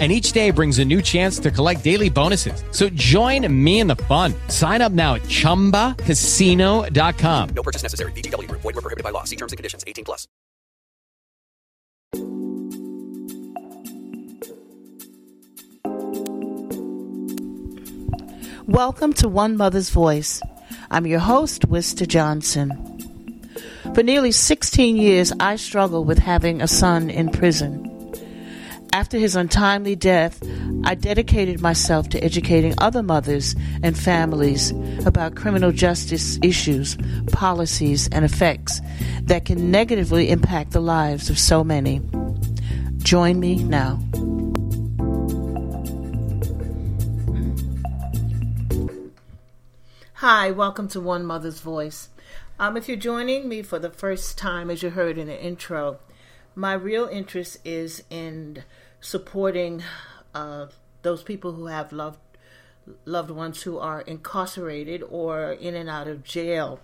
and each day brings a new chance to collect daily bonuses. So join me in the fun. Sign up now at ChumbaCasino.com. No purchase necessary. VGW. Void were prohibited by law. See terms and conditions. 18 plus. Welcome to One Mother's Voice. I'm your host, Wister Johnson. For nearly 16 years, I struggled with having a son in prison. After his untimely death, I dedicated myself to educating other mothers and families about criminal justice issues, policies, and effects that can negatively impact the lives of so many. Join me now. Hi, welcome to One Mother's Voice. Um, if you're joining me for the first time, as you heard in the intro, my real interest is in supporting uh, those people who have loved loved ones who are incarcerated or in and out of jail.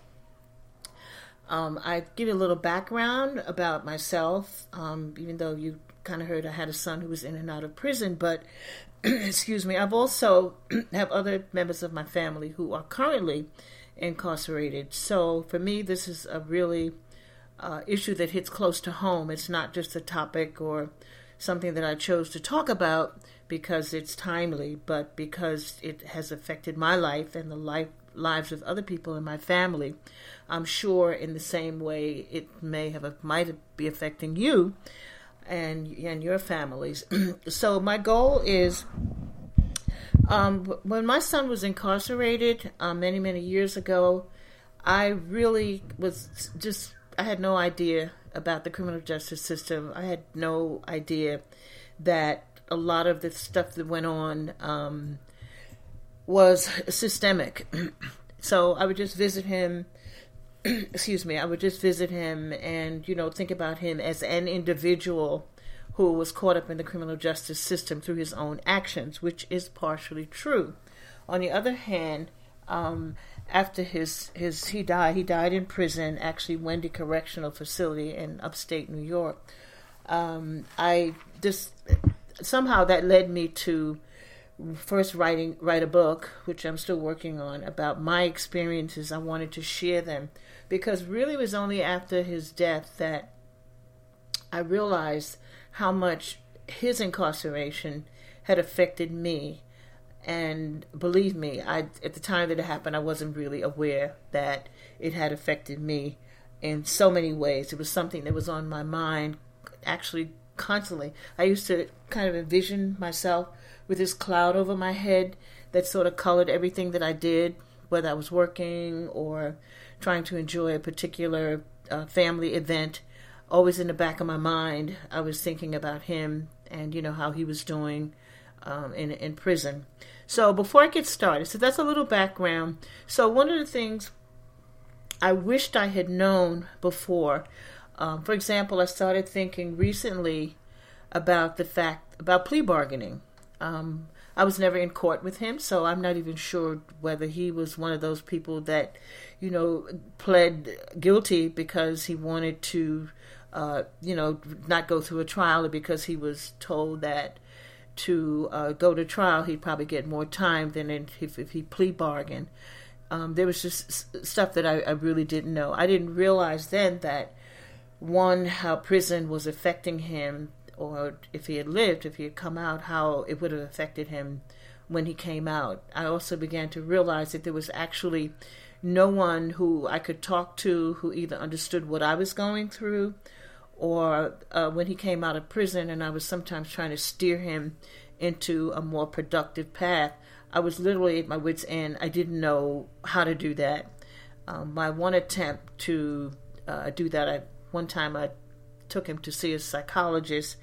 Um, I give you a little background about myself, um, even though you kind of heard I had a son who was in and out of prison, but excuse me, I've also have other members of my family who are currently incarcerated. So for me, this is a really uh, issue that hits close to home. It's not just a topic or something that I chose to talk about because it's timely, but because it has affected my life and the life lives of other people in my family. I'm sure in the same way it may have might be affecting you and and your families. so my goal is um, when my son was incarcerated uh, many many years ago, I really was just I had no idea about the criminal justice system. I had no idea that a lot of the stuff that went on um, was systemic. so I would just visit him. excuse me. I would just visit him and you know think about him as an individual who was caught up in the criminal justice system through his own actions, which is partially true. On the other hand, um, after his his he died. He died in prison, actually Wende Correctional Facility in upstate New York. Um, I just somehow that led me to first writing write a book, which I'm still working on about my experiences. I wanted to share them because really it was only after his death that I realized how much his incarceration had affected me and believe me, I at the time that it happened, I wasn't really aware that it had affected me in so many ways. It was something that was on my mind actually constantly. I used to kind of envision myself with this cloud over my head that sort of colored everything that I did, whether I was working or trying to enjoy a particular uh, family event. Always in the back of my mind, I was thinking about him and you know how he was doing um, in in prison. So before I get started, so that's a little background. So one of the things I wished I had known before, um, for example, I started thinking recently about the fact about plea bargaining. Um, I was never in court with him, so I'm not even sure whether he was one of those people that, you know, pled guilty because he wanted to, uh, you know, not go through a trial or because he was told that to uh, go to trial, he'd probably get more time than if, if he plea bargained. Um, there was just stuff that I, I, really didn't know. I didn't realize then that one, how prison was affecting him, or if he had lived, if he had come out, how it would have affected him when he came out. I also began to realize that there was actually no one who I could talk to who either understood what I was going through or uh, when he came out of prison and I was sometimes trying to steer him into a more productive path, I was literally at my wits' end. I didn't know how to do that. Um, my one attempt to uh, do that, I, one time I took him to see a psychologist,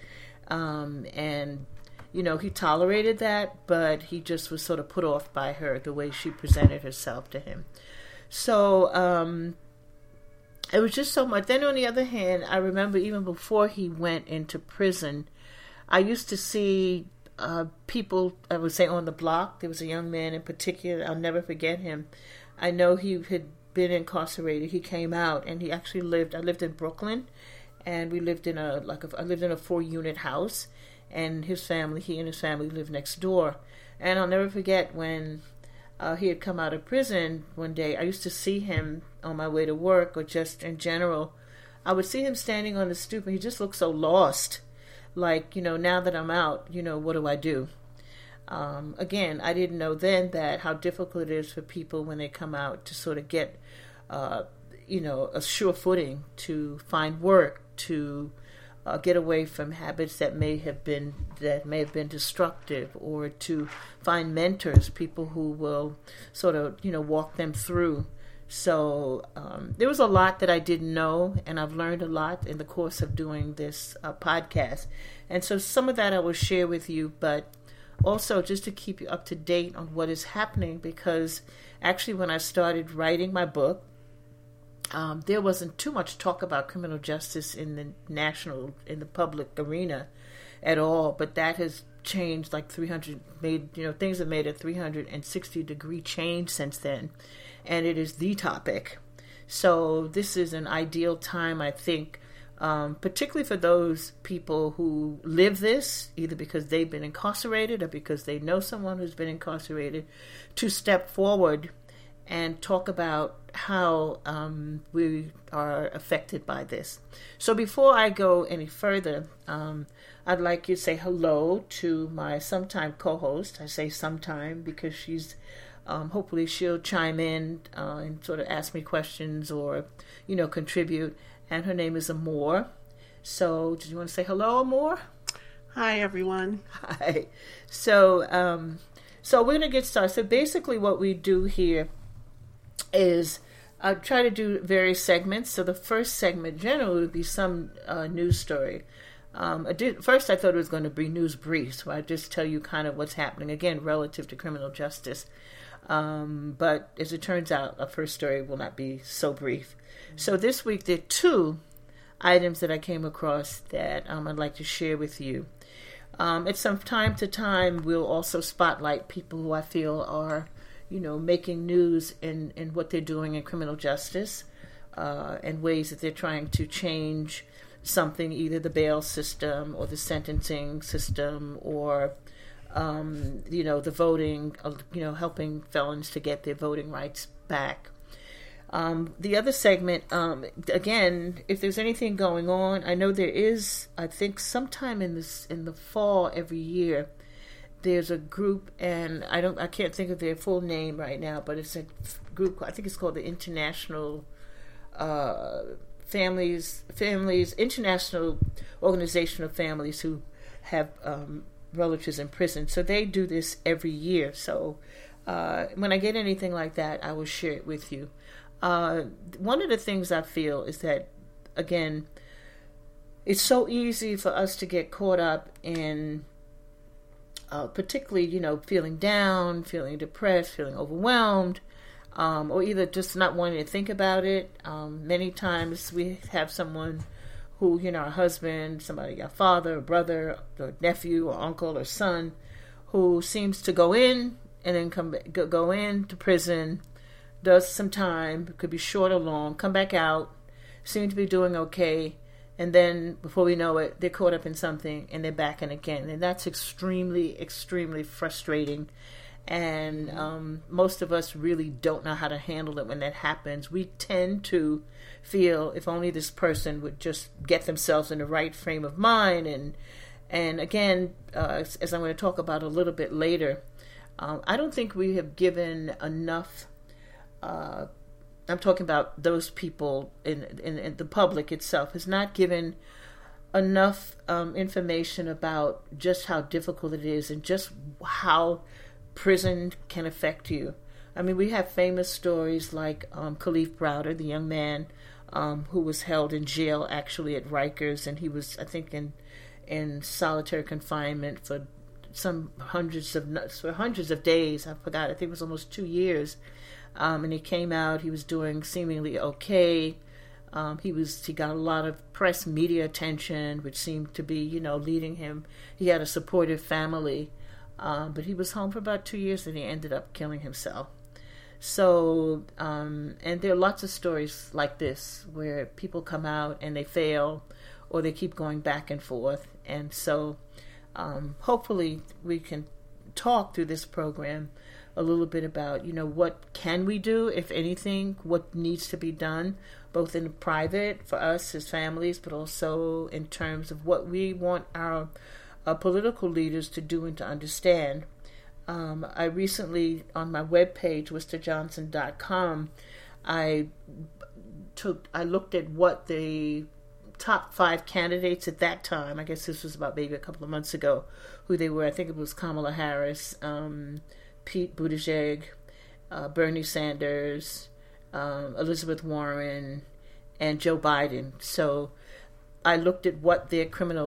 um, and you know he tolerated that, but he just was sort of put off by her the way she presented herself to him. So um, it was just so much. Then on the other hand, I remember even before he went into prison, I used to see uh, people, I would say on the block. There was a young man in particular, I'll never forget him. I know he had been incarcerated. He came out and he actually lived, I lived in Brooklyn and we lived in a, like a, I lived in a four unit house and his family, he and his family lived next door. And I'll never forget when uh, he had come out of prison one day. I used to see him on my way to work or just in general. I would see him standing on the stoop and he just looked so lost. Like, you know, now that I'm out, you know, what do I do? Um, again, I didn't know then that how difficult it is for people when they come out to sort of get, uh, you know, a sure footing to find work, to uh, get away from habits that may have been that may have been destructive, or to find mentors, people who will sort of you know walk them through. So um, there was a lot that I didn't know, and I've learned a lot in the course of doing this uh, podcast. And so some of that I will share with you, but also just to keep you up to date on what is happening, because actually, when I started writing my book, um, there wasn't too much talk about criminal justice in the national, in the public arena at all, but that has changed like 300 made you know things have made a 360 degree change since then and it is the topic so this is an ideal time i think um, particularly for those people who live this either because they've been incarcerated or because they know someone who's been incarcerated to step forward and talk about how um, we are affected by this. So before I go any further, um, I'd like you to say hello to my sometime co-host. I say sometime because she's um, hopefully she'll chime in uh, and sort of ask me questions or you know contribute. And her name is Amore. So, did you want to say hello, Amore? Hi, everyone. Hi. So, um, so we're gonna get started. So basically, what we do here is I try to do various segments. So the first segment generally would be some uh, news story. Um, I did, first, I thought it was going to be news briefs, where I just tell you kind of what's happening again relative to criminal justice. Um, but as it turns out, a first story will not be so brief. So this week there are two items that I came across that um, I'd like to share with you. Um, at some time to time, we'll also spotlight people who I feel are you know, making news in, in what they're doing in criminal justice uh, and ways that they're trying to change something, either the bail system or the sentencing system or, um, you know, the voting, uh, you know, helping felons to get their voting rights back. Um, the other segment, um, again, if there's anything going on, I know there is. I think sometime in this in the fall every year, there's a group, and I don't, I can't think of their full name right now, but it's a group. I think it's called the International uh, Families Families International Organization of Families who have um, relatives in prison. So they do this every year. So uh, when I get anything like that, I will share it with you. Uh, one of the things I feel is that, again, it's so easy for us to get caught up in uh, particularly, you know, feeling down, feeling depressed, feeling overwhelmed, um, or either just not wanting to think about it. Um, many times we have someone who, you know, a husband, somebody, a father, a brother, or nephew, or uncle, or son, who seems to go in and then come go, in to prison, does some time, could be short or long, come back out, seem to be doing okay, and then before we know it, they're caught up in something and they're back in again, and that's extremely, extremely frustrating. And um, most of us really don't know how to handle it when that happens. We tend to feel if only this person would just get themselves in the right frame of mind, and and again, uh, as I'm going to talk about a little bit later, um, I don't think we have given enough uh, I'm talking about those people in, in, in the public itself, has not given enough um, information about just how difficult it is and just how prison can affect you. I mean, we have famous stories like um, Kalief Browder, the young man um, who was held in jail actually at Rikers, and he was, I think, in in solitary confinement for some hundreds of for hundreds of days. I forgot. I think it was almost two years um, and he came out. He was doing seemingly okay. Um, he was he got a lot of press media attention, which seemed to be you know leading him. He had a supportive family, um, but he was home for about two years and he ended up killing himself. So, um, and there are lots of stories like this where people come out and they fail or they keep going back and forth. And so, um, hopefully, we can talk through this program a little bit about, you know, what can we do, if anything, what needs to be done, both in private for us as families, but also in terms of what we want our, our political leaders to do and to understand um, I recently, on my webpage, wisterjohnson.com, I took, I looked at what the top five candidates at that time, I guess this was about maybe a couple of months ago, who they were. I think it was Kamala Harris, um, Pete Buttigieg, uh, Bernie Sanders, um, Elizabeth Warren, and Joe Biden. So I looked at what their criminal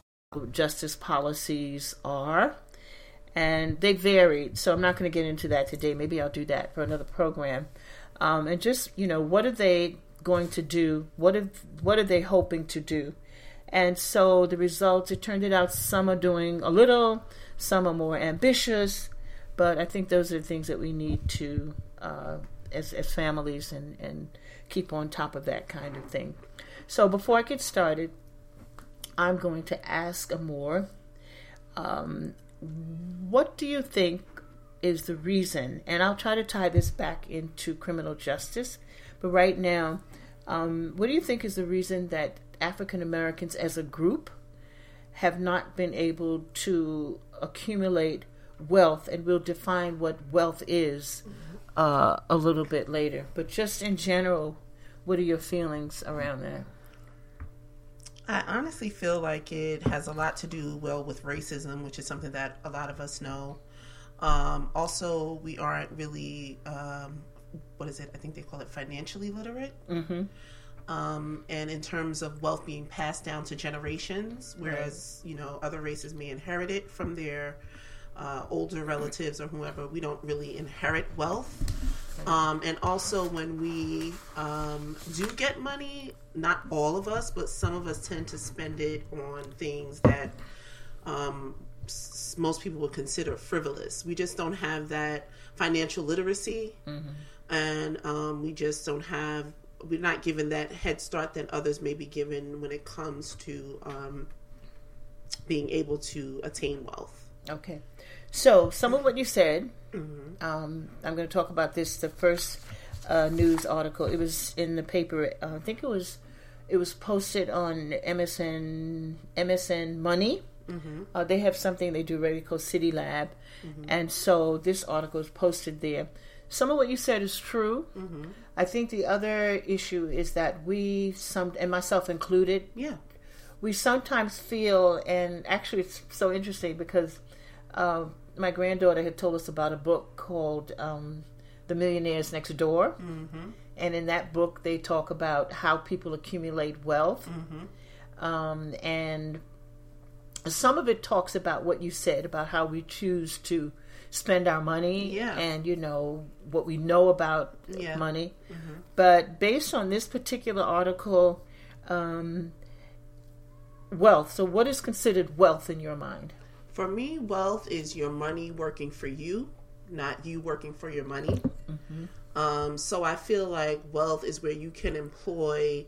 Justice policies are, and they varied. So I'm not going to get into that today. Maybe I'll do that for another program. Um, and just you know, what are they going to do? What are what are they hoping to do? And so the results, it turned it out some are doing a little, some are more ambitious, but I think those are the things that we need to, uh, as, as families, and, and keep on top of that kind of thing. So before I get started, I'm going to ask Amor, um, what do you think is the reason? And I'll try to tie this back into criminal justice, but right now, um, what do you think is the reason that African Americans as a group have not been able to accumulate wealth? And we'll define what wealth is uh, a little bit later. But just in general, what are your feelings around that? I honestly feel like it has a lot to do well with racism, which is something that a lot of us know. Um, also, we aren't really, um, what is it? I think they call it financially literate. Mm-hmm. Um, and in terms of wealth being passed down to generations, whereas you know other races may inherit it from their uh, older relatives or whoever, we don't really inherit wealth. Um, and also, when we um, do get money, not all of us, but some of us tend to spend it on things that um, s- most people would consider frivolous. We just don't have that financial literacy, and um, we just don't have. We're not given that head start that others may be given when it comes to um, being able to attain wealth. Okay. So, some of what you said, um, I'm going to talk about this. The first uh, news article, it was in the paper. Uh, I think it was, it was posted on MSN, MSN Money. Uh, they have something they do really called CityLab, and so this article is posted there. Some of what you said is true. I think the other issue is that we some, and myself included, Yeah. we sometimes feel, and actually it's so interesting because uh, my granddaughter had told us about a book called um, The Millionaires Next Door. Mm-hmm. And in that book, they talk about how people accumulate wealth. Um, and some of it talks about what you said about how we choose to spend our money Yeah. and, you know, what we know about Yeah. money. But based on this particular article, um, wealth. So, what is considered wealth in your mind? For me, wealth is your money working for you, not you working for your money. Mm-hmm. Um, so I feel like wealth is where you can employ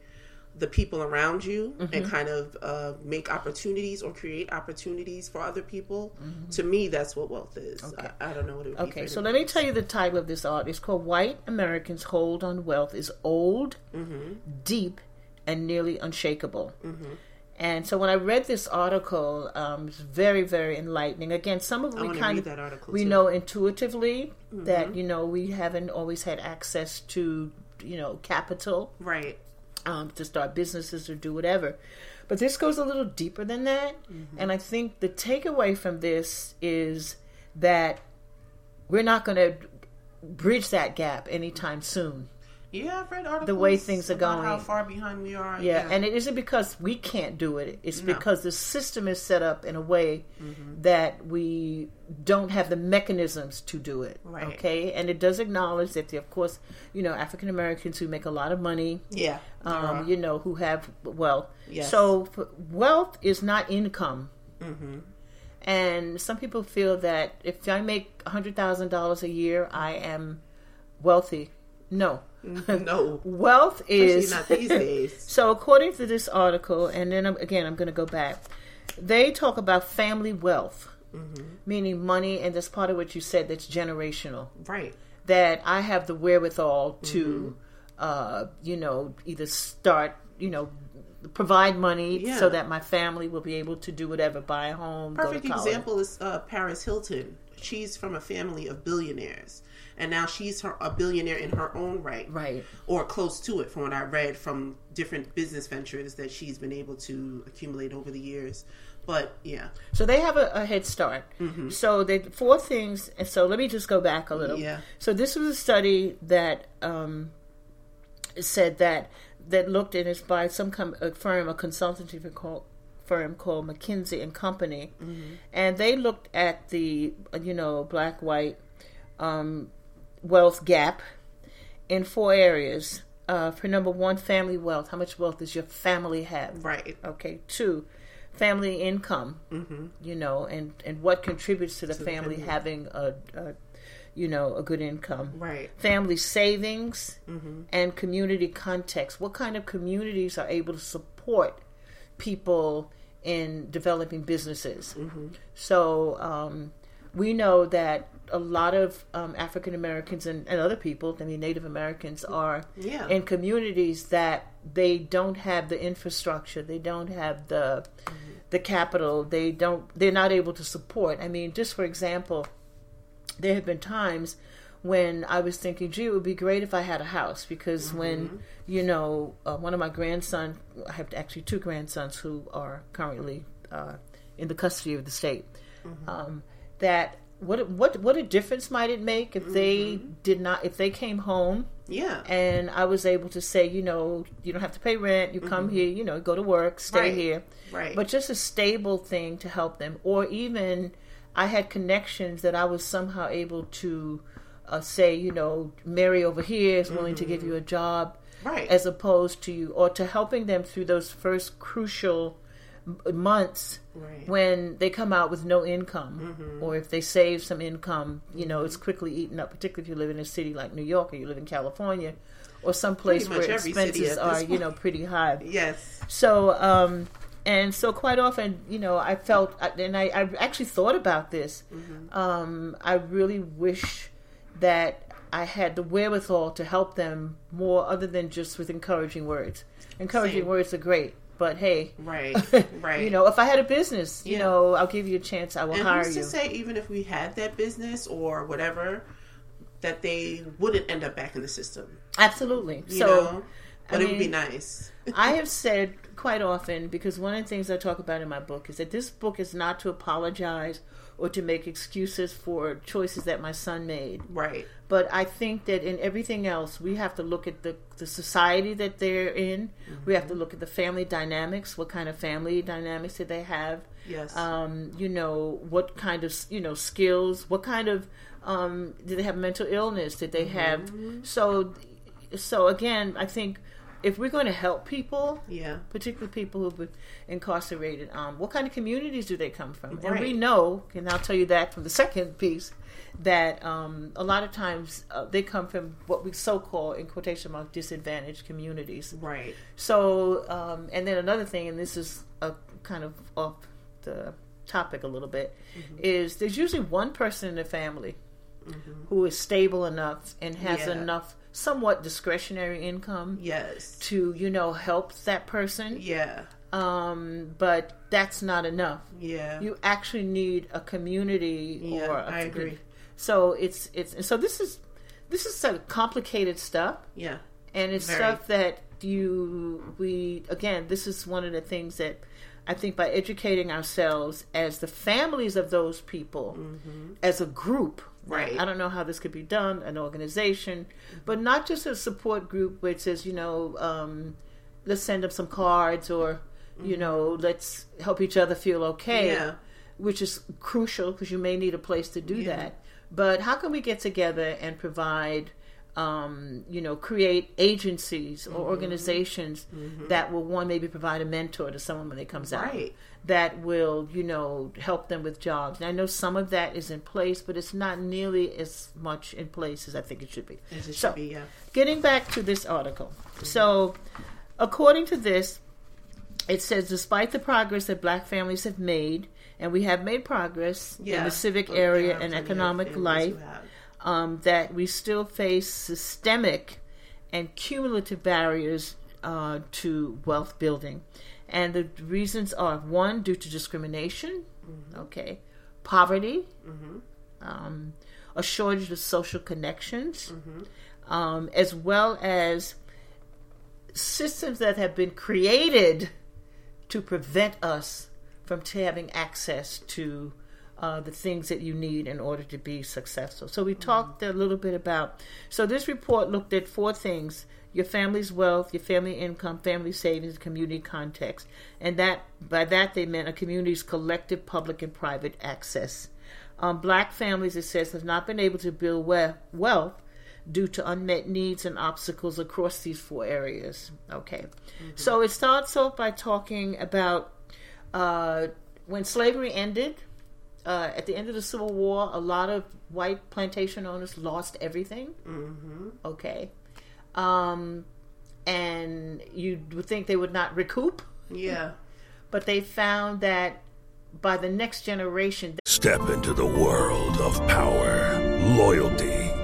the people around you and mm-hmm. kind of uh, make opportunities or create opportunities for other people. Mm-hmm. To me, that's what wealth is. I, I don't know what it would be. Okay, so let me tell you the title of this art. It's called White Americans Hold on Wealth is Old, Deep, and Nearly Unshakable. And so when I read this article, um, it's very, very enlightening. Again, some of I we kind of that article, we too. know intuitively that you know we haven't always had access to you know capital. Right. um, to start businesses or do whatever. But this goes a little deeper than that. And I think the takeaway from this is that we're not going to bridge that gap anytime soon. Yeah, I've read articles The way things are about How far behind we are. Yeah, and it isn't because we can't do it. It's No. because the system is set up in a way Mm-hmm. that we don't have the mechanisms to do it. Right. Okay, and it does acknowledge that, there, of course, you know, African Americans who make a lot of money, yeah, um, you know, who have wealth. Yes. So wealth is not income. Mm-hmm. And some people feel that if I make hundred thousand dollars a year, I am wealthy. No, no, wealth is Especially not these days. so, according to this article, and then I'm, again, I'm going to go back. They talk about family wealth, Mm-hmm. meaning money, and that's part of what you said. That's generational. right. That I have the wherewithal to, Mm-hmm. uh, you know, either start, you know, provide money Yeah. so that my family will be able to do whatever, buy a home, Perfect go to example is uh, Paris Hilton. She's from a family of billionaires, and now she's her, a billionaire in her own right, Right. or close to it. From what I read from different business ventures that she's been able to accumulate over the years. But yeah, So they have a, a head start. So the four things. And so let me just go back a little. Yeah. So this was a study that um, said that that looked and it's by some com- a firm, a consultancy firm called, firm called McKinsey and Company, and they looked at the you know black white um, wealth gap in four areas. Uh, for number one, family wealth. How much wealth does your family have? right. Okay. Two, family income. Mm-hmm. You know, and and what contributes to the family having a, a, you know, a good income. Right. Family savings Mm-hmm. and community context. What kind of communities are able to support people in developing businesses? Mm-hmm. So um, we know that a lot of um, African Americans and, and other people, I mean Native Americans, are Yeah. in communities that they don't have the infrastructure, they don't have the the capital, they don't, they're not able to support. I mean, just for example, there have been times when I was thinking, gee, it would be great if I had a house because when you know uh, one of my grandson, I have actually two grandsons who are currently uh, in the custody of the state. Um, that what what what a difference might it make if they mm-hmm. did not if they came home Yeah. and I was able to say, you know, you don't have to pay rent. You come mm-hmm. here, you know, go to work, stay Right. here. Right. But just a stable thing to help them, or even I had connections that I was somehow able to uh, say, you know, Mary over here is willing to give mm-hmm. you a job, Right. As opposed to you, or to helping them through those first crucial months Right. when they come out with no income, or if they save some income, you know, it's quickly eaten up. Particularly if you live in a city like New York, or you live in California, or some place where expenses are, you know, pretty high. yes. So, um, and so quite often, you know, I felt, and I, I actually thought about this. Um, I really wish that I had the wherewithal to help them more, other than just with encouraging words. Encouraging Same. words are great, but hey, Right. Right. you know, if I had a business, you know, I'll give you a chance. I will and hire who's you. to say even if we had that business or whatever, that they wouldn't end up back in the system? Absolutely. You so, know. But I it would be nice. I have said quite often because one of the things I talk about in my book is that this book is not to apologize or to make excuses for choices that my son made. Right. But I think that in everything else, we have to look at the, the society that they're in. We have to look at the family dynamics. What kind of family dynamics do they have? Yes. Um, you know, what kind of you know skills? What kind of um, did they have mental illness? Did they have so? So again, I think if we're going to help people, Yeah. particularly people who've been incarcerated, um, what kind of communities do they come from? And we know, and I'll tell you that from the second piece, that um, a lot of times uh, they come from what we so call, in quotation marks, disadvantaged communities. Right. So, um, and then another thing, and this is a kind of off the topic a little bit, Mm-hmm. is there's usually one person in the family who is stable enough and has Mm-hmm. Yeah. enough somewhat discretionary income Yes. to you know help that person Yeah. um but that's not enough Yeah. you actually need a community Yeah, or a I agree. so it's it's so this is this is some complicated stuff Yeah. and it's Very. stuff that you we again this is one of the things that I think by educating ourselves as the families of those people mm-hmm. as a group. Right. I don't know how this could be done, an organization, mm-hmm. but not just a support group which says, you know, um, let's send them some cards or, you mm-hmm. know, let's help each other feel okay. Yeah. Which is crucial because you may need a place to do that. But how can we get together and provide, um, you know, create agencies or mm-hmm. organizations mm-hmm. that will one maybe provide a mentor to someone when they comes out Right. that will you know help them with jobs. And I know some of that is in place, but it's not nearly as much in place as I think it should be. As it So, should be, yeah. Getting back to this article, mm-hmm. so according to this, it says despite the progress that black families have made, and we have made progress in the civic area and economic life. Um, that we still face systemic and cumulative barriers uh, to wealth building. And the reasons are one, due to discrimination, okay, poverty, um, a shortage of social connections, um, as well as systems that have been created to prevent us from t- having access to uh, the things that you need in order to be successful. So we talked a little bit about. So this report looked at four things: your family's wealth, your family income, family savings, community context, and that by that they meant a community's collective public and private access. Um, black families, it says, have not been able to build we- wealth due to unmet needs and obstacles across these four areas. Okay. So it starts off by talking about uh, when slavery ended, uh, at the end of the Civil War, a lot of white plantation owners lost everything. Mm-hmm. Okay. Um, and you would think they would not recoup, Yeah. but they found that by the next generation, Step into the world of power, loyalty,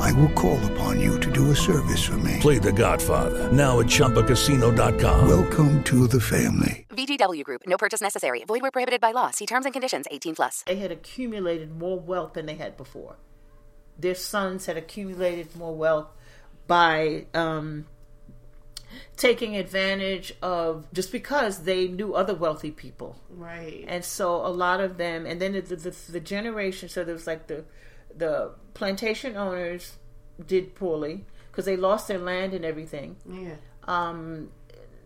I will call upon you to do a service for me. Play The Godfather now at ChumbaCasino.com. Welcome to the family. VGW Group. No purchase necessary. Void where prohibited by law. See terms and conditions. 18 plus. they had accumulated more wealth than they had before. Their sons had accumulated more wealth by um, taking advantage of just because they knew other wealthy people. Right. And so a lot of them, and then the, the, the generation, so there was like the the plantation owners did poorly because they lost their land and everything. Yeah. Um,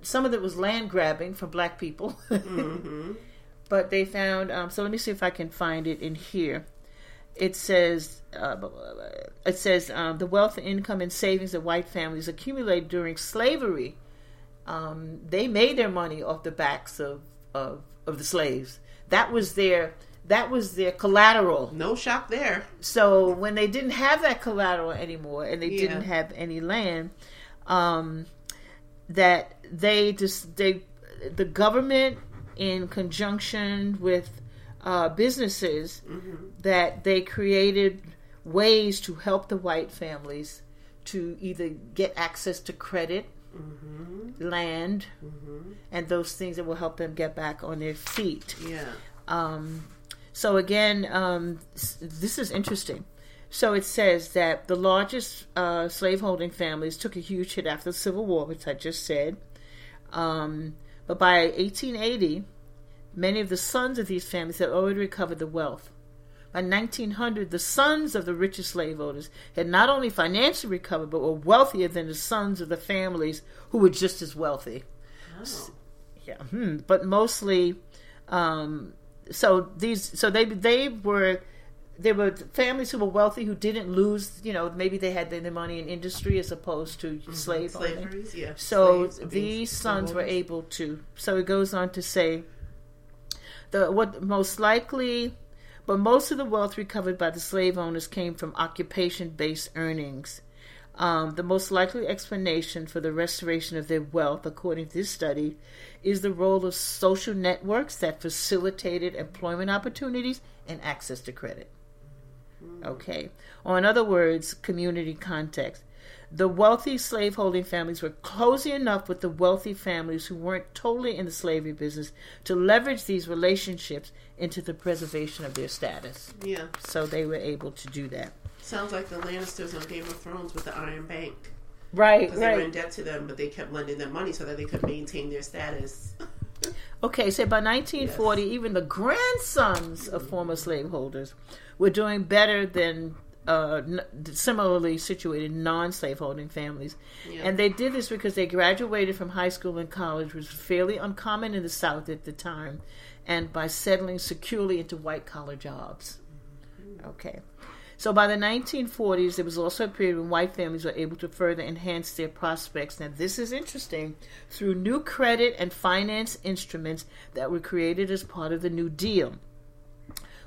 some of it was land grabbing from black people. But they found, um, so let me see if I can find it in here. It says, uh, it says um, the wealth, income, and savings of white families accumulated during slavery. Um, they made their money off the backs of, of, of the slaves. That was their that was their collateral. No shock there. So when they didn't have that collateral anymore and they Yeah. didn't have any land, um, that they just they the government in conjunction with uh, businesses that they created ways to help the white families to either get access to credit, land, and those things that will help them get back on their feet. Yeah. Um, so again, um, this is interesting. So it says that the largest uh, slaveholding families took a huge hit after the Civil War, which I just said. Um, but by 1880, many of the sons of these families had already recovered the wealth. By 1900, the sons of the richest slaveholders had not only financially recovered, but were wealthier than the sons of the families who were just as wealthy. Yeah, hmm. but mostly, um, so these, so they they were. There were families who were wealthy who didn't lose, you know, maybe they had their money in industry as opposed to mm-hmm. slave owning. Slaveries, yeah. So Slaves these sons were able to. So it goes on to say, the what most likely, but most of the wealth recovered by the slave owners came from occupation-based earnings. Um, the most likely explanation for the restoration of their wealth, according to this study, is the role of social networks that facilitated employment opportunities and access to credit. Okay. Or, in other words, community context. The wealthy slaveholding families were cozy enough with the wealthy families who weren't totally in the slavery business to leverage these relationships into the preservation of their status. Yeah. So they were able to do that. Sounds like the Lannisters on Game of Thrones with the Iron Bank. Right, Because they were in debt to them, but they kept lending them money so that they could maintain their status. Okay, so by 1940, even the grandsons of former slaveholders were doing better than uh, n- similarly situated non-slaveholding families, Yeah. and they did this because they graduated from high school and college, which was fairly uncommon in the South at the time, and by settling securely into white-collar jobs. Okay. So by the 1940s, there was also a period when white families were able to further enhance their prospects. Now, this is interesting through new credit and finance instruments that were created as part of the New Deal.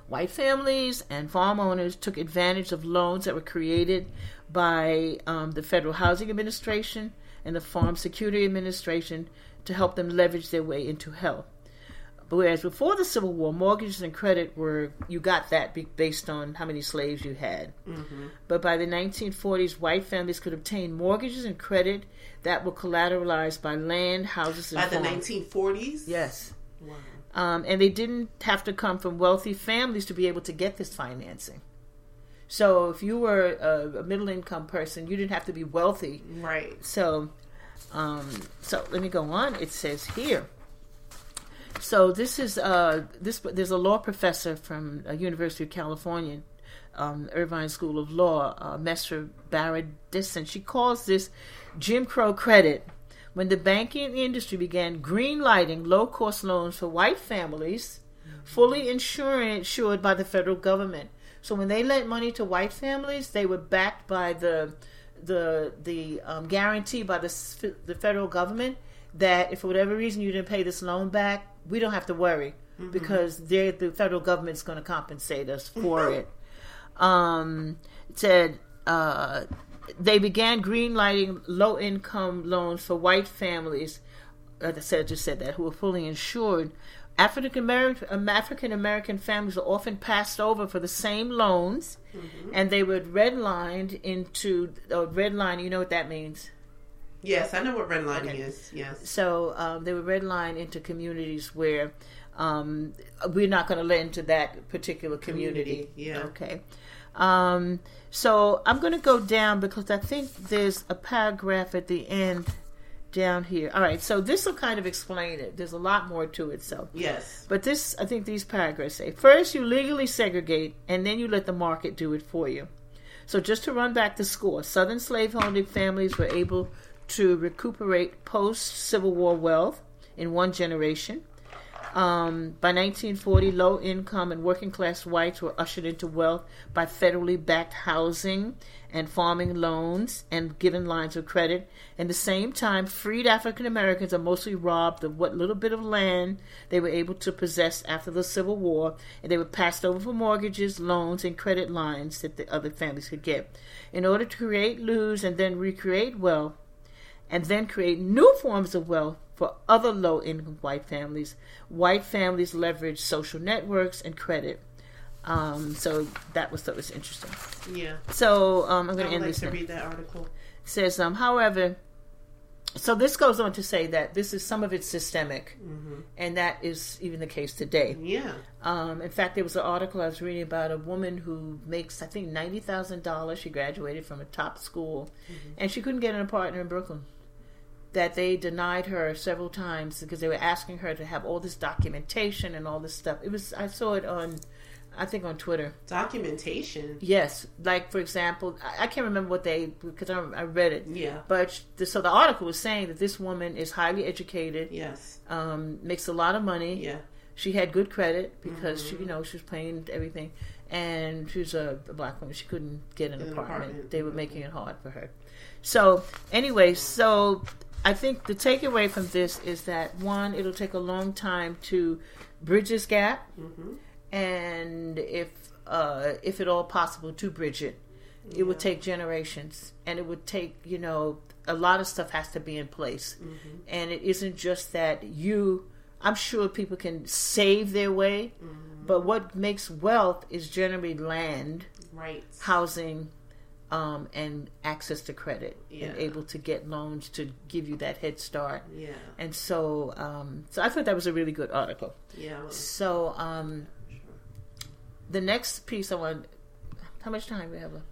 White families and farm owners took advantage of loans that were created by um, the Federal Housing Administration and the Farm Security Administration to help them leverage their way into health. Whereas before the Civil War, mortgages and credit were you got that be- based on how many slaves you had. Mhm. But by the 1940s, white families could obtain mortgages and credit that were collateralized by land, houses, and By the 1940s? Yes. Wow. Um, and they didn't have to come from wealthy families to be able to get this financing. So if you were a, a middle income person, you didn't have to be wealthy. Right. So, um, so let me go on. It says here. So this is uh, this. There's a law professor from uh, University of California, um, Irvine School of Law, uh, Messer Barrett Disson. She calls this Jim Crow credit. When the banking industry began greenlighting low-cost loans for white families, fully insured, insured by the federal government. So when they lent money to white families, they were backed by the the the um, guarantee by the the federal government that if for whatever reason you didn't pay this loan back, we don't have to worry Mhm. because the federal government's going to compensate us for it. Um, it said uh, they began greenlighting low income loans for white families. Like I said, I just said that who were fully insured. African American African American families were often passed over for the same loans, and they were redlined into uh, redline. You know what that means? Yes, I know what redlining Okay. is. Yes. So um, they were redlined into communities where um, we're not going to lend to that particular community. Community, yeah. Okay. Um, so I'm going to go down because I think there's a paragraph at the end down here. All right. So this will kind of explain it. There's a lot more to it. So Yes. but this, I think these paragraphs say first you legally segregate and then you let the market do it for you. So just to run back the score, Southern slaveholding families were able to recuperate post Civil War wealth in one generation. Um, by 1940, low income and working class whites were ushered into wealth by federally backed housing and farming loans and given lines of credit. At the same time, freed African Americans are mostly robbed of what little bit of land they were able to possess after the Civil War, and they were passed over for mortgages, loans, and credit lines that the other families could get. In order to create, lose, and then recreate wealth, and then create new forms of wealth for other low income white families. White families leverage social networks and credit. Um, so that was that was interesting. Yeah. So um, I'm going to end like this. to now. read that article. It says, um, however, so this goes on to say that this is some of it's systemic, Mhm. and that is even the case today. Yeah. Um, in fact, there was an article I was reading about a woman who makes, I think, ninety thousand dollars. She graduated from a top school, and she couldn't get an apartment in Brooklyn. That they denied her several times because they were asking her to have all this documentation and all this stuff. It was I saw it on, I think on Twitter. Documentation. Yes, like for example, I, I can't remember what they because I, I read it. Yeah. But the, so the article was saying that this woman is highly educated. Yes. Um, makes a lot of money. Yeah. She had good credit because Mhm. she, you know, she was paying everything, and she was a, a black woman. She couldn't get an An apartment. apartment. They were making it hard for her. So anyway, so I think the takeaway from this is that one, it'll take a long time to bridge this gap, Mhm. and if uh, if at all possible, to bridge it. It would take generations, and it would take you know a lot of stuff has to be in place, Mm-hmm. and it isn't just that you. I'm sure people can save their way, Mm-hmm. but what makes wealth is generally land right, housing, um, and access to credit, Yeah. and able to get loans to give you that head start. Yeah. And so, um, so I thought that was a really good article. Yeah, was. So, um, the next piece I want. How much time do we have? left?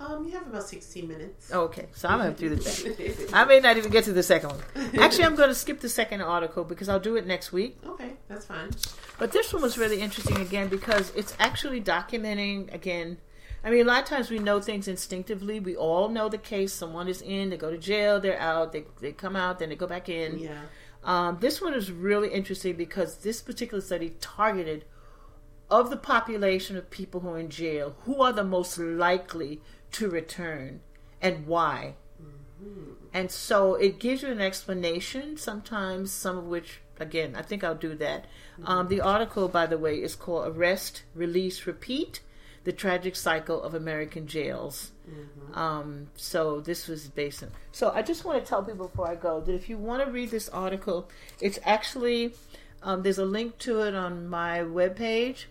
Um, you have about sixteen minutes. Oh, okay, so I'm going to do the second. I may not even get to the second one. Actually, I'm going to skip the second article because I'll do it next week. Okay, that's fine. But this one was really interesting again because it's actually documenting again. I mean, a lot of times we know things instinctively. We all know the case. Someone is in, they go to jail, they're out, they they come out, then they go back in. Yeah. Um, this one is really interesting because this particular study targeted of the population of people who are in jail, who are the most likely to return and why. And so it gives you an explanation, sometimes some of which, again, I think I'll do that. Um, the article, by the way, is called Arrest, Release, Repeat The Tragic Cycle of American Jails. Um, so this was based on. So I just want to tell people before I go that if you want to read this article, it's actually, um, there's a link to it on my webpage.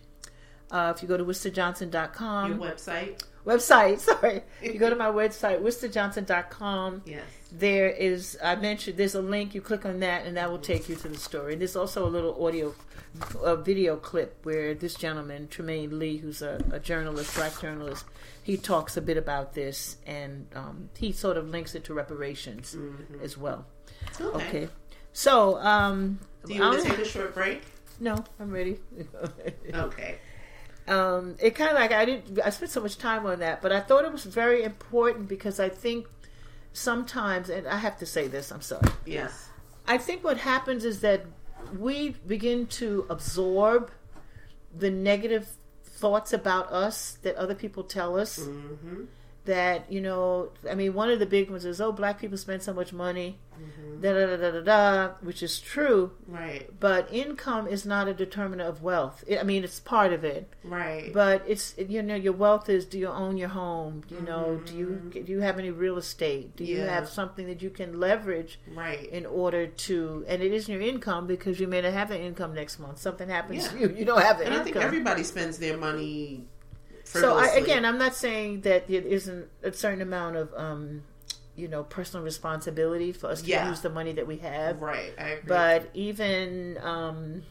Uh, if you go to WorcesterJohnson.com. Your website. Website, sorry. you go to my website, WorcesterJohnson.com. Yes. There is, I mentioned, there's a link. You click on that, and that will take you to the story. And there's also a little audio, a video clip where this gentleman, Trymaine Lee, who's a, a journalist, black journalist, he talks a bit about this, and um, he sort of links it to reparations as well. Okay. Okay. So, um, Do you want I'm- to take a short break? No, I'm ready. Okay. um, it kind of like I didn't. I spent so much time on that, but I thought it was very important because I think sometimes, and I have to say this. I'm sorry. Yes. I think what happens is that we begin to absorb the negative thoughts about us that other people tell us. Mm-hmm. That you know, I mean, one of the big ones is, "Oh, black people spend so much money," Mm-hmm. da da da da da da, which is true. Right. But income is not a determinant of wealth. It, I mean, it's part of it. Right. But it's you know your wealth is do you own your home? You know do you Mm-hmm. do you have any real estate? Do you have something that you can leverage Right. in order to and it isn't your income because you may not have that income next month. Something happens Yeah. to you, you don't have the and I income. think everybody spends their money. So I, again, I'm not saying that there isn't a certain amount of um, you know personal responsibility for us to Yeah. use the money that we have. Right, I agree. But even um,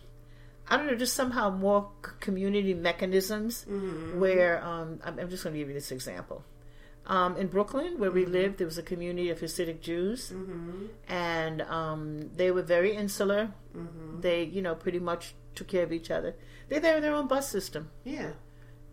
I don't know, just somehow more community mechanisms Mm-hmm. where um, I'm, I'm just going to give you this example. Um, in Brooklyn, where we lived, there was a community of Hasidic Jews, Mm-hmm. and um, they were very insular. Mm-hmm. They, you know, pretty much took care of each other. They they had their own bus system. Yeah.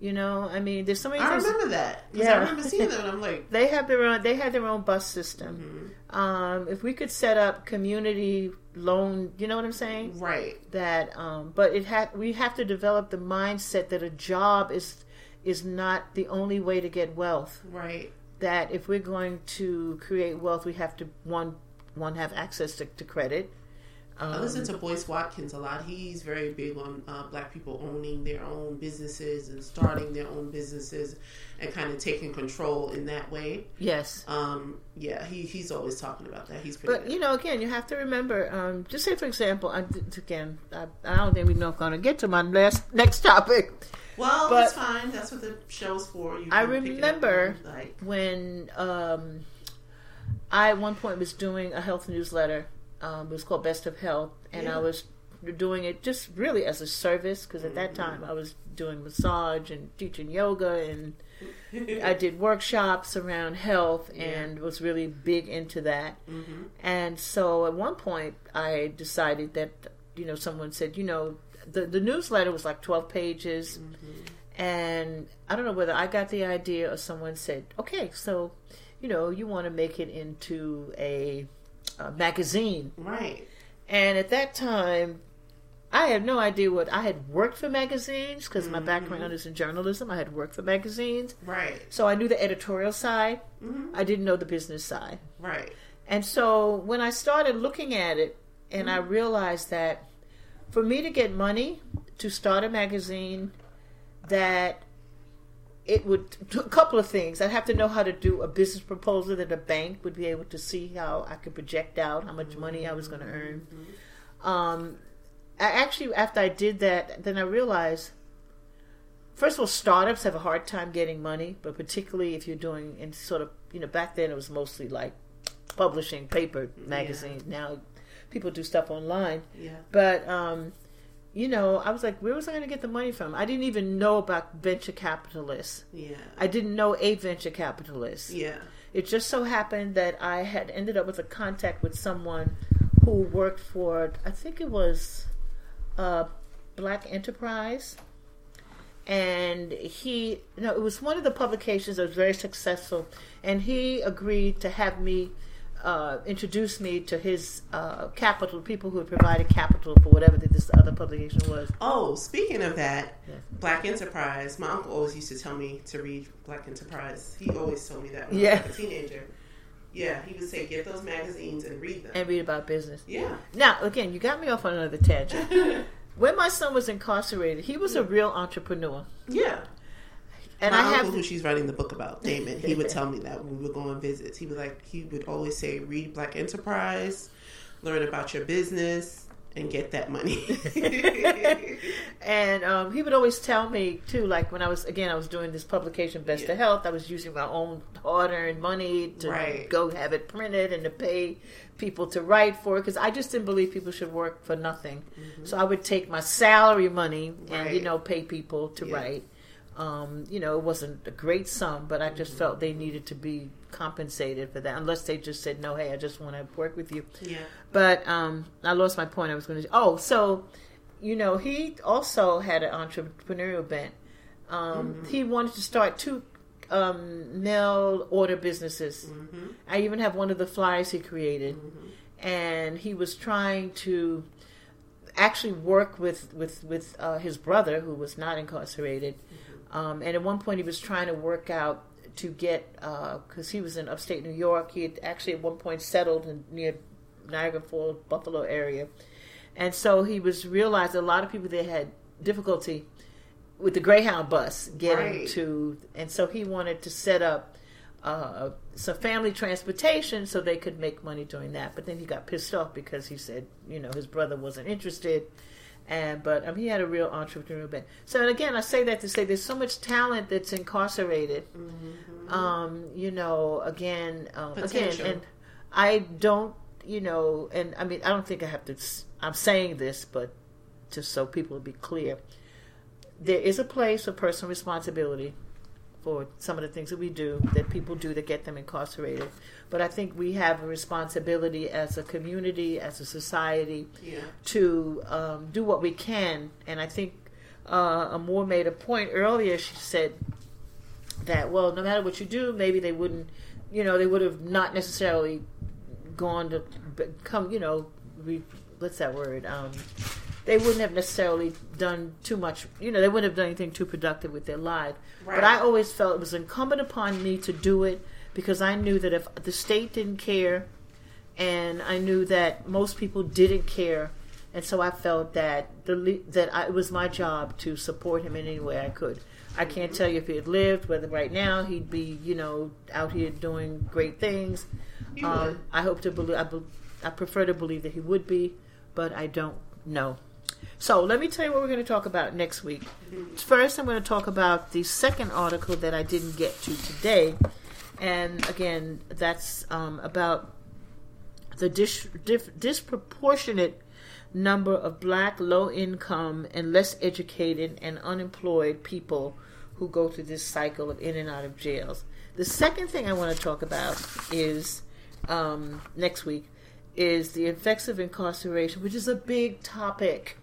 You know, I mean, there's so many. I things- remember that. Yeah, I remember seeing them and I'm like, they have their own. They had their own bus system. Mm-hmm. Um, if we could set up community loan, you know what I'm saying? Right. That, um, but it had. We have to develop the mindset that a job is is not the only way to get wealth. Right. That if we're going to create wealth, we have to one one have access to, to credit. I listen Um, to Boyce Watkins a lot. He's very big on uh, black people owning their own businesses and starting their own businesses and kind of taking control in that way. Yes. Um, yeah, he, he's always talking about that. He's pretty But you know, again, you have to remember. Um, just say, for example, I, again, I, I don't think we're going to get to my last next topic. Well, But- that's fine. That's what the show's for. You I can pick it up remember when um, I at one point was doing a health newsletter. Um, it was called Best of Health, and Yeah. I was doing it just really as a service because at that Mm-hmm. time I was doing massage and teaching yoga and I did workshops around health and was really big into that. Mm-hmm. And so at one point I decided that you know someone said you know the the newsletter was like 12 pages and I don't know whether I got the idea or someone said okay so you know you want to make it into a, a magazine Right. and at that time I had no idea what I had worked for magazines because my Mm-hmm. background is in journalism. I had worked for magazines, Right. so I knew the editorial side. Mhm. I didn't know the business side. Right. And so when I started looking at it, and I realized that for me to get money to start a magazine, that it would do a couple of things. I'd have to know how to do a business proposal that a bank would be able to see how I could project out how much money I was going to earn. Um, I actually, after I did that, then I realized first of all, startups have a hard time getting money, but particularly if you're doing in sort of you know back then it was mostly like publishing paper magazines. Now people do stuff online. Yeah. But um, you know, I was like, where was I going to get the money from? I didn't even know about venture capitalists. Yeah. I didn't know a venture capitalist. Yeah. It just so happened that I had ended up with a contact with someone who worked for, I think it was uh, Black Enterprise. And he, no, it was one of the publications that was very successful. And he agreed to have me uh, introduce me to his uh, capital, people who had provided capital for whatever this other publication was. Oh, speaking of that, Black Enterprise. My uncle always used to tell me to read Black Enterprise. He always told me that when Yeah. I was a teenager. Yeah, he would say, get those magazines and read them. and read about business. Yeah. Now, again, you got me off on another tangent. when my son was incarcerated, he was a real entrepreneur. Yeah. And My I have who she's writing the book about, Damon, he would tell me that when we would go on visits. He would like he would always say, "Read Black Enterprise, learn about your business, and get that money." and um, he would always tell me too, like when I was again, I was doing this publication, Best Yeah. of Health. I was using my own hard-earned money to Right. go have it printed and to pay people to write for it because I just didn't believe people should work for nothing. So I would take my salary money and you Mm-hmm. Know pay people to Yeah. write. Um, you know, it wasn't a great sum, but I just felt they needed to be compensated for that, unless they just said, "No, hey, I just want to work with you." Yeah. But um, I lost my point. I was going to. Oh, so you know, he also had an entrepreneurial bent. Um, He wanted to start two um, mail order businesses. I even have one of the flyers he created, and he was trying to actually work with with with uh, his brother who was not incarcerated. Um, and at one point, he was trying to work out to get because he was in upstate New York. He had actually at one point settled in near Niagara Falls, Buffalo area, and so he was realized a lot of people there had difficulty with the Greyhound bus getting Right. to, and so he wanted to set up uh, some family transportation so they could make money doing that. But then he got pissed off because he said, you know, his brother wasn't interested. And but um, he had a real entrepreneurial bent. So and again, I say that to say there's so much talent that's incarcerated. Um, you know, again, um, again, and I don't, you know, and I mean, I don't think I have to. I'm saying this, but just so people will be clear, there is a place for personal responsibility for some of the things that we do that people do that get them incarcerated. But I think we have a responsibility as a community, as a society, Yeah. to um, do what we can. And I think uh, Amore made a point earlier. She said that well, no matter what you do, maybe they wouldn't, you know, they would have not necessarily gone to become, you know, re, what's that word? Um, they wouldn't have necessarily done too much, you know, they wouldn't have done anything too productive with their life. But I always felt it was incumbent upon me to do it because I knew that if the state didn't care, and I knew that most people didn't care, and so I felt that the that I, it was my job to support him in any way I could. I can't tell you if he had lived, whether right now he'd be, you know, out here doing great things. Um. I hope to believe. I, be- I prefer to believe that he would be, but I don't know. So let me tell you what we're going to talk about next week. First, I'm going to talk about the second article that I didn't get to today, and again, that's um, about the dis- dif- disproportionate number of black, low income, and less educated and unemployed people who go through this cycle of in and out of jails. The second thing I want to talk about is um, next week is the effects of incarceration, which is a big topic.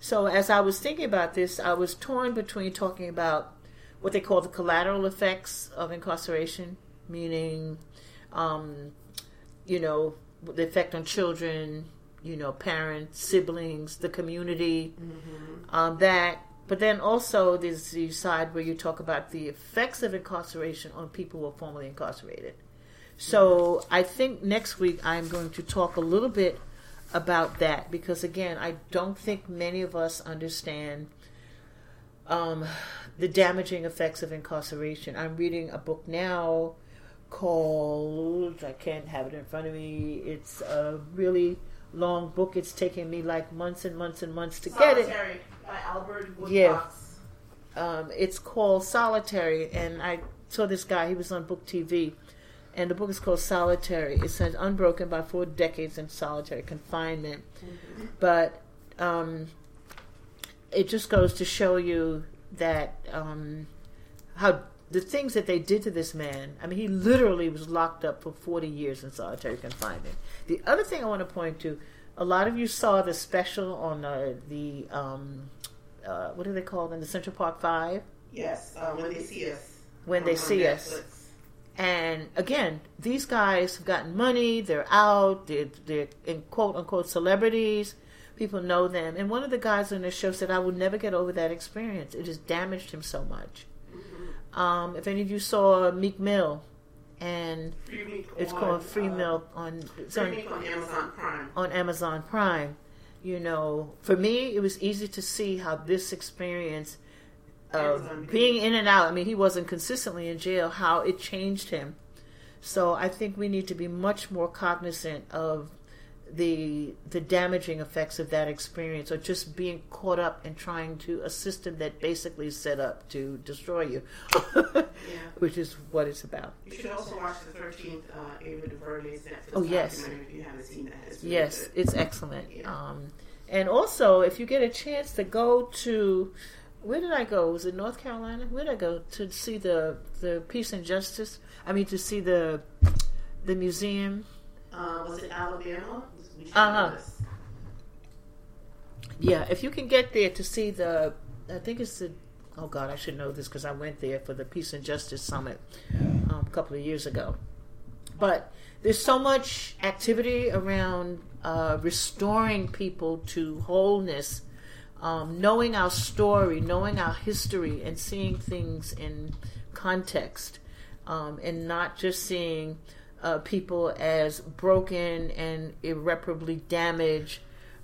So as I was thinking about this, I was torn between talking about what they call the collateral effects of incarceration, meaning, um, you know, the effect on children, you know, parents, siblings, the community, um, that. But then also there's the side where you talk about the effects of incarceration on people who are formerly incarcerated. So I think next week I'm going to talk a little bit about that because again, I don't think many of us understand um, the damaging effects of incarceration. I'm reading a book now called I can't have it in front of me. It's a really long book. It's taken me like months and months and months to get it. by Albert Yeah. um, it's called Solitary, and I saw this guy. He was on Book TV, and the book is called Solitary. It says unbroken by four decades in solitary confinement, but um, it just goes to show you that um, how the things that they did to this man. I mean, he literally was locked up for forty years in solitary confinement. The other thing I want to point to, a lot of you saw the special on uh, the um, uh, what do they call them? The Central Park Five. Yes, uh, when they see us. When they see Netflix. us. And again, these guys have gotten money. They're out. They're, they're in quote unquote celebrities. People know them. And one of the guys on the show said, "I will never get over that experience. It has damaged him so much." Um, if any of you saw Meek Mill, and Free it's on, called Free uh, Meek on Free on- on Amazon Prime. on Amazon Prime. You know, for me, it was easy to see how this experience of being in and out. I mean, he wasn't consistently in jail. How it changed him. So I think we need to be much more cognizant of the the damaging effects of that experience, or just being caught up in trying to a system that basically is set up to destroy you, which is what it's about. You should also watch the 13th uh, Ava DuVernay's Netflix Oh, yes. documentary if you haven't seen that. It's really Yes, good. it's excellent. Um, and also, if you get a chance to go to, where did I go? Was it North Carolina? Where did I go to see the the Peace and Justice? I mean, to see the the museum. Uh, was it Alabama? Uh huh. Yeah, if you can get there to see the, I think it's the. Oh God, I should know this because I went there for the Peace and Justice Summit um, a couple of years ago. But there's so much activity around uh, restoring people to wholeness, um, knowing our story, knowing our history, and seeing things in context, um, and not just seeing uh, people as broken and irreparably damaged,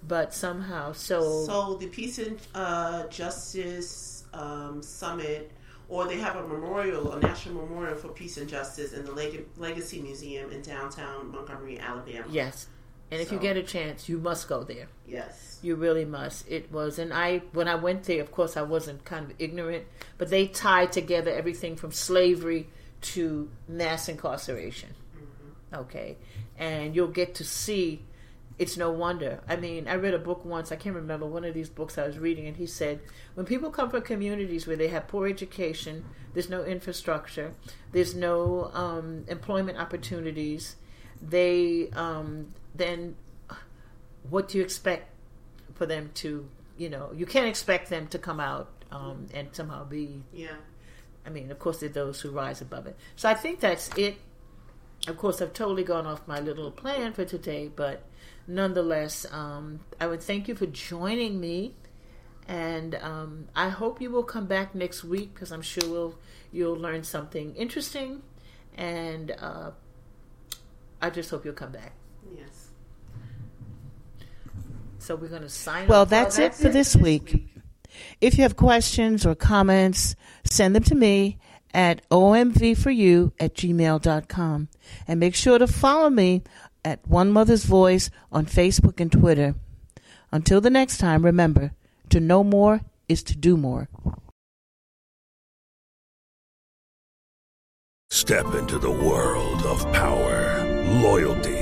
but somehow so. So the Peace and uh, Justice um, Summit, or they have a memorial, a national memorial for peace and justice in the Leg- Legacy Museum in downtown Montgomery, Alabama. Yes. And if you get a chance, you must go there. Yes. You really must. It was, and I, when I went there, of course, I wasn't kind of ignorant, but they tied together everything from slavery to mass incarceration. Okay. And you'll get to see, it's no wonder. I mean, I read a book once, I can't remember, one of these books I was reading, and he said, when people come from communities where they have poor education, there's no infrastructure, there's no um, employment opportunities, they um, then what do you expect for them to you know you can't expect them to come out um, and somehow be Yeah. i mean of course there are those who rise above it. So i think that's it. Of course i've totally gone off my little plan for today but nonetheless um, i would thank you for joining me and um, i hope you will come back next week because i'm sure we'll, you'll learn something interesting and uh, i just hope you'll come back Yes. So we're going to sign Well, off. that's it for this week. If you have questions or comments, send them to me at omvforyou at gmail.com. And make sure to follow me at One Mother's Voice on Facebook and Twitter. Until the next time, remember to know more is to do more. Step into the world of power, loyalty,